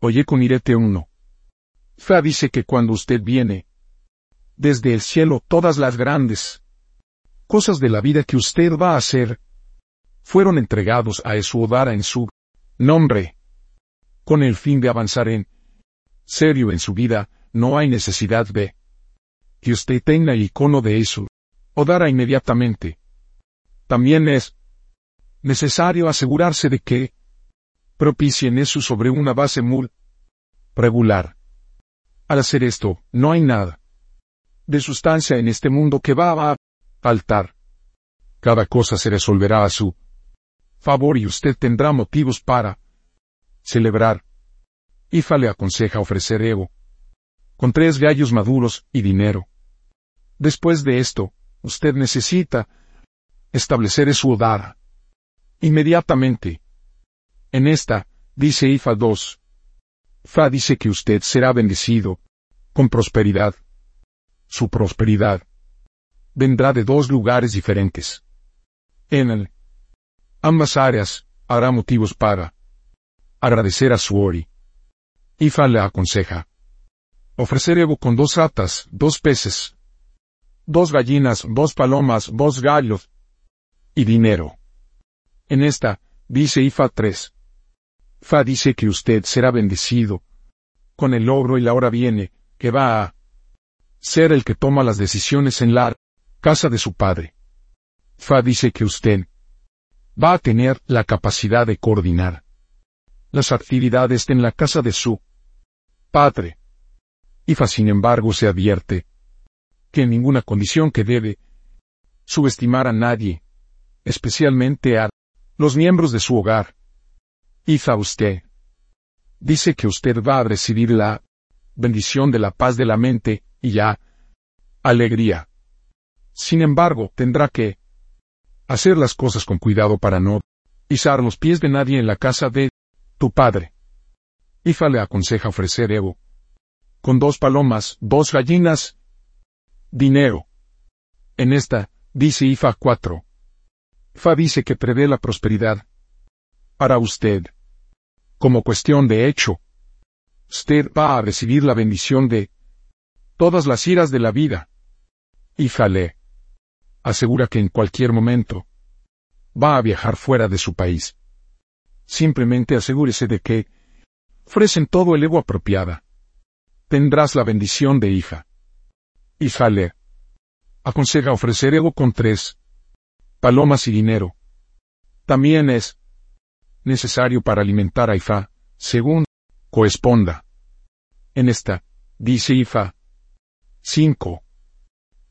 Oye con irete uno. Fa dice que cuando usted viene, desde el cielo todas las grandes cosas de la vida que usted va a hacer, fueron entregados a Esudara en su nombre, con el fin de avanzar en serio en su vida, no hay necesidad de que usted tenga el icono de eso, o dará inmediatamente. También es necesario asegurarse de que propicien eso sobre una base muy regular. Al hacer esto, no hay nada de sustancia en este mundo que va a faltar. Cada cosa se resolverá a su favor y usted tendrá motivos para celebrar. Ifa le aconseja ofrecer ego con tres gallos maduros y dinero. Después de esto, usted necesita establecer su odara. Inmediatamente. En esta, dice Ifa 2. Fa dice que usted será bendecido, con prosperidad. Su prosperidad vendrá de dos lugares diferentes. En el, ambas áreas, hará motivos para agradecer a su Ori. Ifa le aconseja ofrecer Evo con dos ratas, dos peces, dos gallinas, dos palomas, dos gallos y dinero. En esta, dice Ifa 3. Fa dice que usted será bendecido con el logro y la hora viene, que va a ser el que toma las decisiones en la casa de su padre. Fa dice que usted va a tener la capacidad de coordinar las actividades en la casa de su padre. Ifa sin embargo se advierte que en ninguna condición que debe subestimar a nadie, especialmente a los miembros de su hogar. Ifa usted dice que usted va a recibir la bendición de la paz de la mente y ya alegría. Sin embargo, tendrá que hacer las cosas con cuidado para no pisar los pies de nadie en la casa de tu padre. Ifa le aconseja ofrecer Evo. Con dos palomas, dos gallinas, dinero. En esta, dice Ifa 4. Fa dice que prevé la prosperidad. Para usted. Como cuestión de hecho. Usted va a recibir la bendición de todas las iras de la vida. Ifa le asegura que en cualquier momento va a viajar fuera de su país. Simplemente asegúrese de que ofrecen todo el ego apropiada. Tendrás la bendición de hija. Hija le aconseja ofrecer ego con tres palomas y dinero. También es necesario para alimentar a Ifa, según corresponda. En esta, dice Ifa 5.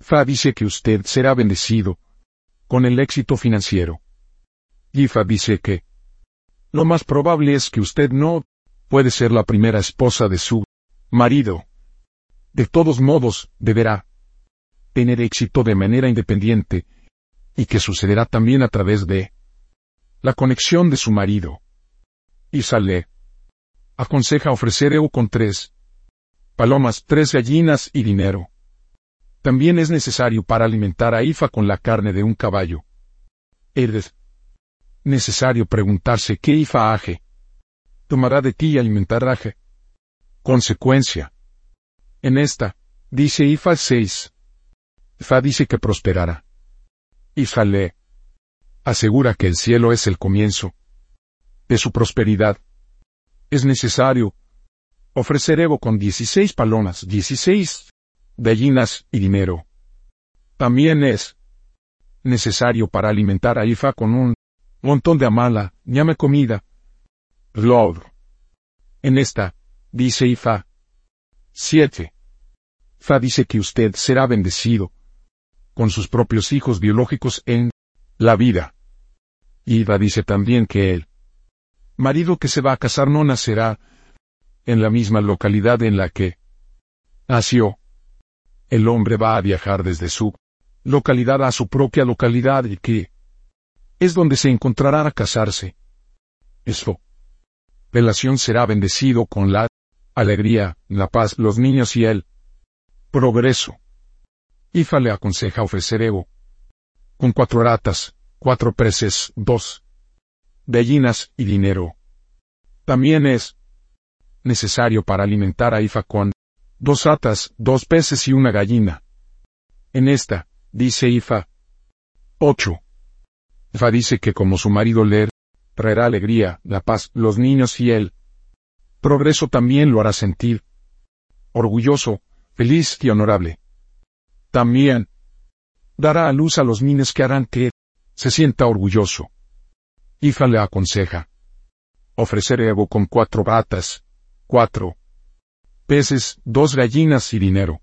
Fa dice que usted será bendecido con el éxito financiero. Ifa dice que lo más probable es que usted no puede ser la primera esposa de su marido. De todos modos, deberá tener éxito de manera independiente, y que sucederá también a través de la conexión de su marido. Y sale. Aconseja ofrecer EU con tres palomas, tres gallinas y dinero. También es necesario para alimentar a Ifa con la carne de un caballo. Es necesario preguntarse qué Ifa aje tomará de ti y alimentará Consecuencia. En esta, dice Ifa 6. Ifa dice que prosperará. Ifa le asegura que el cielo es el comienzo de su prosperidad. Es necesario ofrecer Evo con 16 palomas, 16 gallinas y dinero. También es necesario para alimentar a Ifa con un montón de amala, llame comida. Lord. En esta, dice Ifa. 7. Fa dice que usted será bendecido con sus propios hijos biológicos en la vida. Ifa dice también que el marido que se va a casar no nacerá en la misma localidad en la que nació el hombre va a viajar desde su localidad a su propia localidad y que es donde se encontrará a casarse. Eso. Relación será bendecido con la alegría, la paz, los niños y el progreso. Ifa le aconseja ofrecer ego. Con cuatro ratas, cuatro preces, dos gallinas y dinero. También es necesario para alimentar a Ifa con dos ratas, dos peces y una gallina. En esta, dice Ifa. 8. Ifa dice que como su marido leer, traerá alegría, la paz, los niños y él. Progreso también lo hará sentir. Orgulloso, feliz y honorable. También, dará a luz a los niños que harán que se sienta orgulloso. Ifa le aconseja. Ofrecer Evo con cuatro ratas, cuatro peces, dos gallinas y dinero.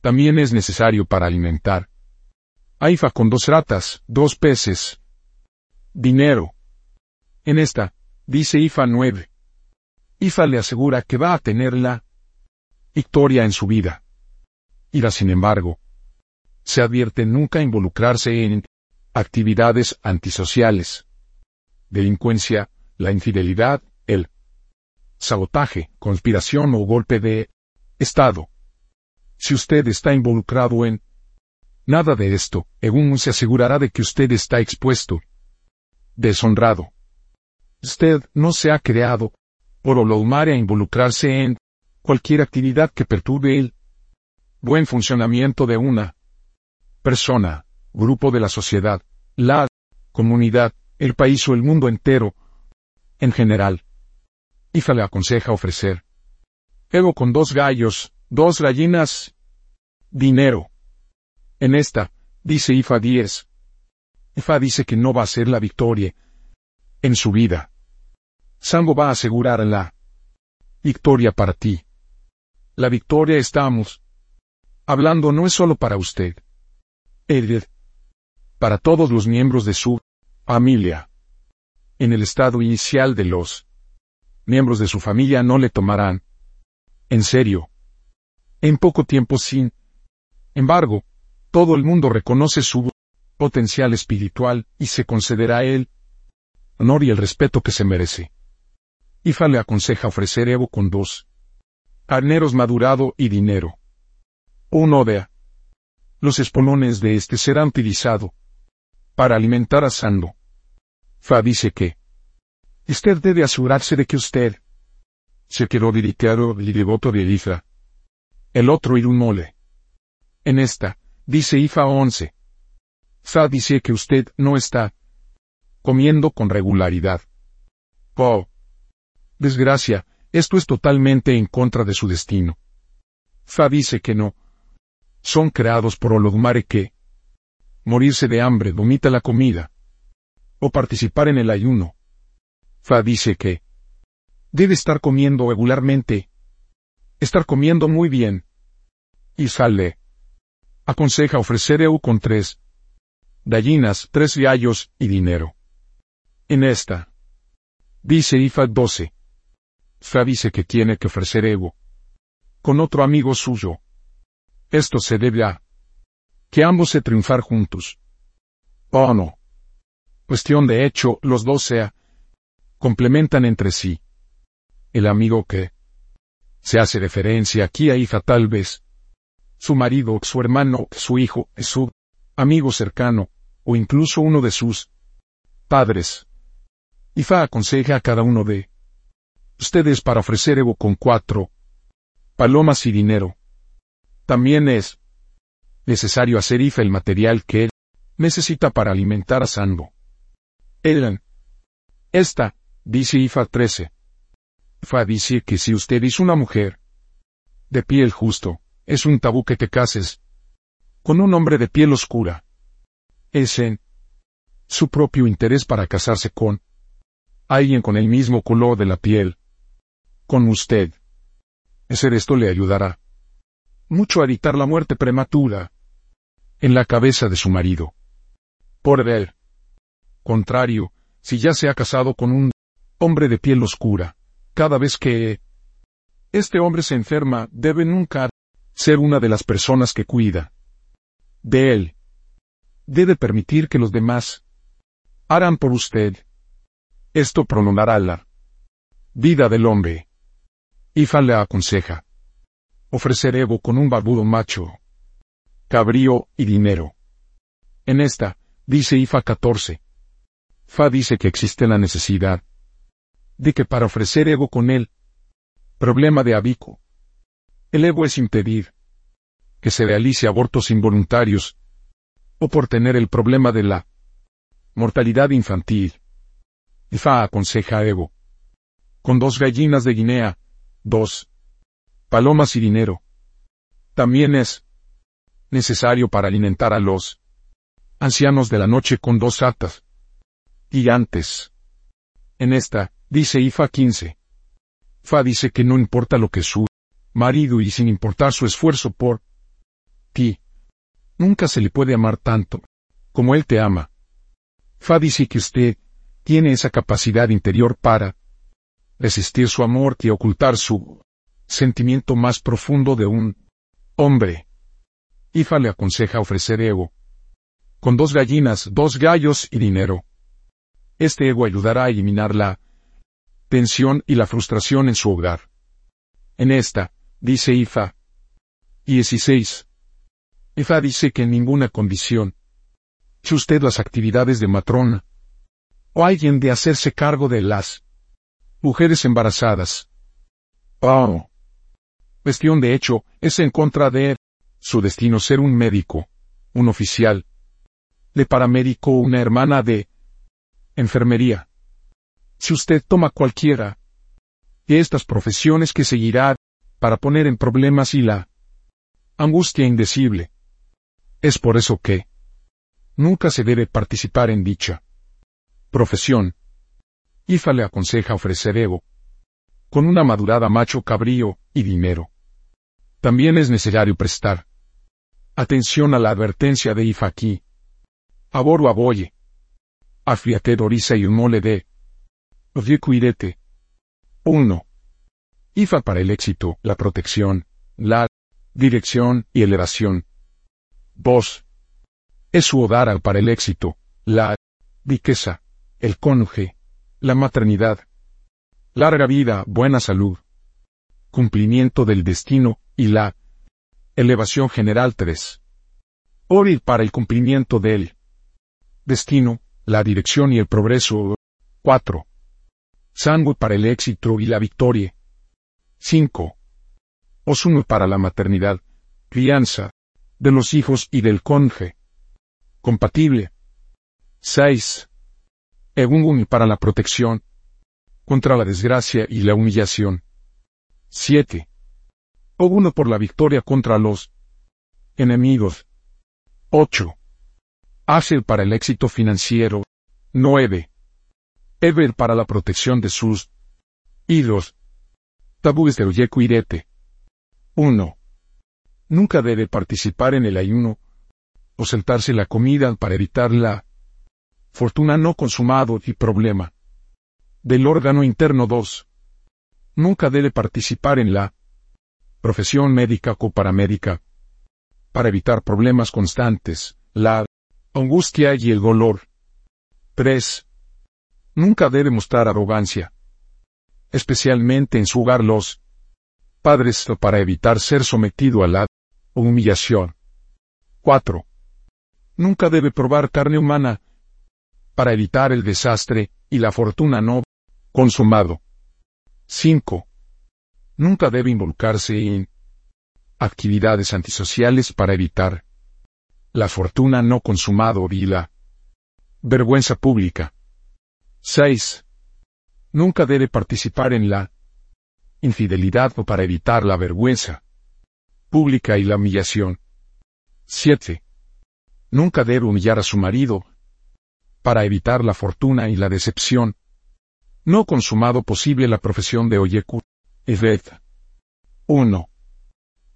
También es necesario para alimentar. Ifa con dos ratas, dos peces. Dinero. En esta, dice Ifa 9. Ifa le asegura que va a tener la victoria en su vida. Ira, sin embargo, se advierte nunca involucrarse en actividades antisociales, delincuencia, la infidelidad, el sabotaje, conspiración o golpe de Estado. Si usted está involucrado en nada de esto, Egun se asegurará de que usted está expuesto, deshonrado. Usted no se ha creado por olomar a involucrarse en cualquier actividad que perturbe el buen funcionamiento de una persona, grupo de la sociedad, la comunidad, el país o el mundo entero, en general. IFA le aconseja ofrecer ego con dos gallos, dos gallinas, dinero. En esta, dice IFA 10. IFA dice que no va a ser la victoria en su vida. Sango va a asegurar la victoria para ti. La victoria estamos hablando no es solo para usted. Edith, para todos los miembros de su familia. En el estado inicial de los miembros de su familia no le tomarán en serio. En poco tiempo sin embargo, todo el mundo reconoce su potencial espiritual y se concederá a él honor y el respeto que se merece. Ifa le aconseja ofrecer Evo con dos carneros madurado y dinero. Uno de los espolones de este serán utilizados para alimentar a Sando. Fa dice que usted debe asegurarse de que usted se quedó dedicado y devoto de Ifa. El otro ir un mole. En esta, dice Ifa 11. Fa dice que usted no está comiendo con regularidad. Oh, Desgracia, esto es totalmente en contra de su destino. Fa dice que no. Son creados por Olodumare que morirse de hambre, vomita la comida. O participar en el ayuno. Fa dice que debe estar comiendo regularmente. Estar comiendo muy bien. Y sale. Aconseja ofrecer EU con tres gallinas, tres gallos y dinero. En esta. Dice Ifa 12. Fa dice que tiene que ofrecer ego. Con otro amigo suyo. Esto se debe a que ambos se triunfar juntos. Oh no. Cuestión de hecho, los dos sea complementan entre sí. El amigo que se hace referencia aquí a hija tal vez su marido, su hermano, su hijo, su amigo cercano, o incluso uno de sus padres. Ifa aconseja a cada uno de ustedes para ofrecer Evo con cuatro palomas y dinero. También es necesario hacer IFA el material que él necesita para alimentar a Sando. Elan. Esta, dice IFA 13. IFA dice que si usted es una mujer de piel justo, es un tabú que te cases con un hombre de piel oscura. Es en su propio interés para casarse con alguien con el mismo color de la piel con usted. Hacer esto le ayudará mucho a evitar la muerte prematura en la cabeza de su marido. Por él. Contrario, si ya se ha casado con un hombre de piel oscura, cada vez que este hombre se enferma, debe nunca ser una de las personas que cuida de él. Debe permitir que los demás harán por usted. Esto prolongará la vida del hombre. Ifa le aconseja. Ofrecer Evo con un barbudo macho. Cabrío y dinero. En esta, dice Ifa 14. Fa dice que existe la necesidad de que para ofrecer Evo con él, Problema de Abico. El ego es impedir que se realice abortos involuntarios o por tener el problema de la mortalidad infantil. IFA aconseja a Evo. Con dos gallinas de Guinea, dos palomas y dinero. También es necesario para alimentar a los ancianos de la noche con dos atas. Y antes. En esta, dice Ifa 15. Fa dice que no importa lo que su marido y sin importar su esfuerzo por ti, nunca se le puede amar tanto como él te ama. Fa dice que usted tiene esa capacidad interior para resistir su amor y ocultar su sentimiento más profundo de un hombre. Ifa le aconseja ofrecer ego. Con dos gallinas, dos gallos y dinero. Este ego ayudará a eliminar la tensión y la frustración en su hogar. En esta, dice Ifa. 16. Ifa dice que en ninguna condición, si usted las actividades de matrona, o alguien de hacerse cargo de las mujeres embarazadas. Oh. Cuestión de hecho, es en contra de su destino ser un médico, un oficial, de paramédico o una hermana de enfermería. Si usted toma cualquiera de estas profesiones que seguirá para poner en problemas y la angustia indecible. Es por eso que nunca se debe participar en dicha profesión. IFA le aconseja ofrecer ego con una madurada macho cabrío y dinero. También es necesario prestar atención a la advertencia de IFA aquí. Aboro aboye. Afiate dorisa y mole de cuidete. 1. IFA para el éxito, la protección, la dirección y elevación. 2. Es su odara para el éxito, la riqueza, el cónyuge, la maternidad. Larga vida, buena salud. Cumplimiento del destino y la elevación general 3. Orir para el cumplimiento del destino, la dirección y el progreso. 4. Sangue para el éxito y la victoria. 5. Osuno para la maternidad, crianza, de los hijos y del conje. Compatible. 6. Egungun para la protección, contra la desgracia y la humillación. 7. Oguno por la victoria contra los enemigos. 8. Hacer para el éxito financiero. 9. Ever para la protección de sus ídolos. Tabúes de Oyeku Irete. 1. Nunca debe participar en el ayuno o sentarse la comida para evitar la fortuna no consumado y problema. Del órgano interno 2. Nunca debe participar en la profesión médica o paramédica para evitar problemas constantes, la angustia y el dolor. 3. Nunca debe mostrar arrogancia. Especialmente en su hogar los padres para evitar ser sometido a la humillación. 4. Nunca debe probar carne humana para evitar el desastre y la fortuna no consumado. 5. Nunca debe involucrarse en actividades antisociales para evitar la fortuna no consumado y la vergüenza pública. 6. Nunca debe participar en la infidelidad o para evitar la vergüenza pública y la humillación. 7. Nunca debe humillar a su marido para evitar la fortuna y la decepción. No consumado posible la profesión de Oyeku. Evet. 1.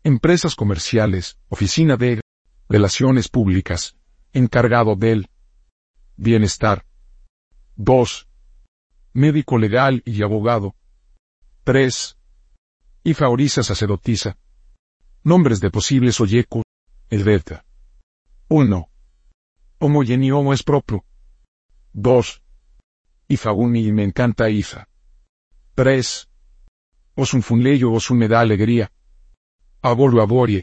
Empresas comerciales, oficina de relaciones públicas, encargado del bienestar. 2. Médico legal y abogado. 3. Y favorisa sacerdotisa. Nombres de posibles oyeku. Edveta. 1. Homogenio es propio. 2. Ifaguni y me encanta Ifa. 3. Os un funleyo os un me da alegría. Aboro aborie.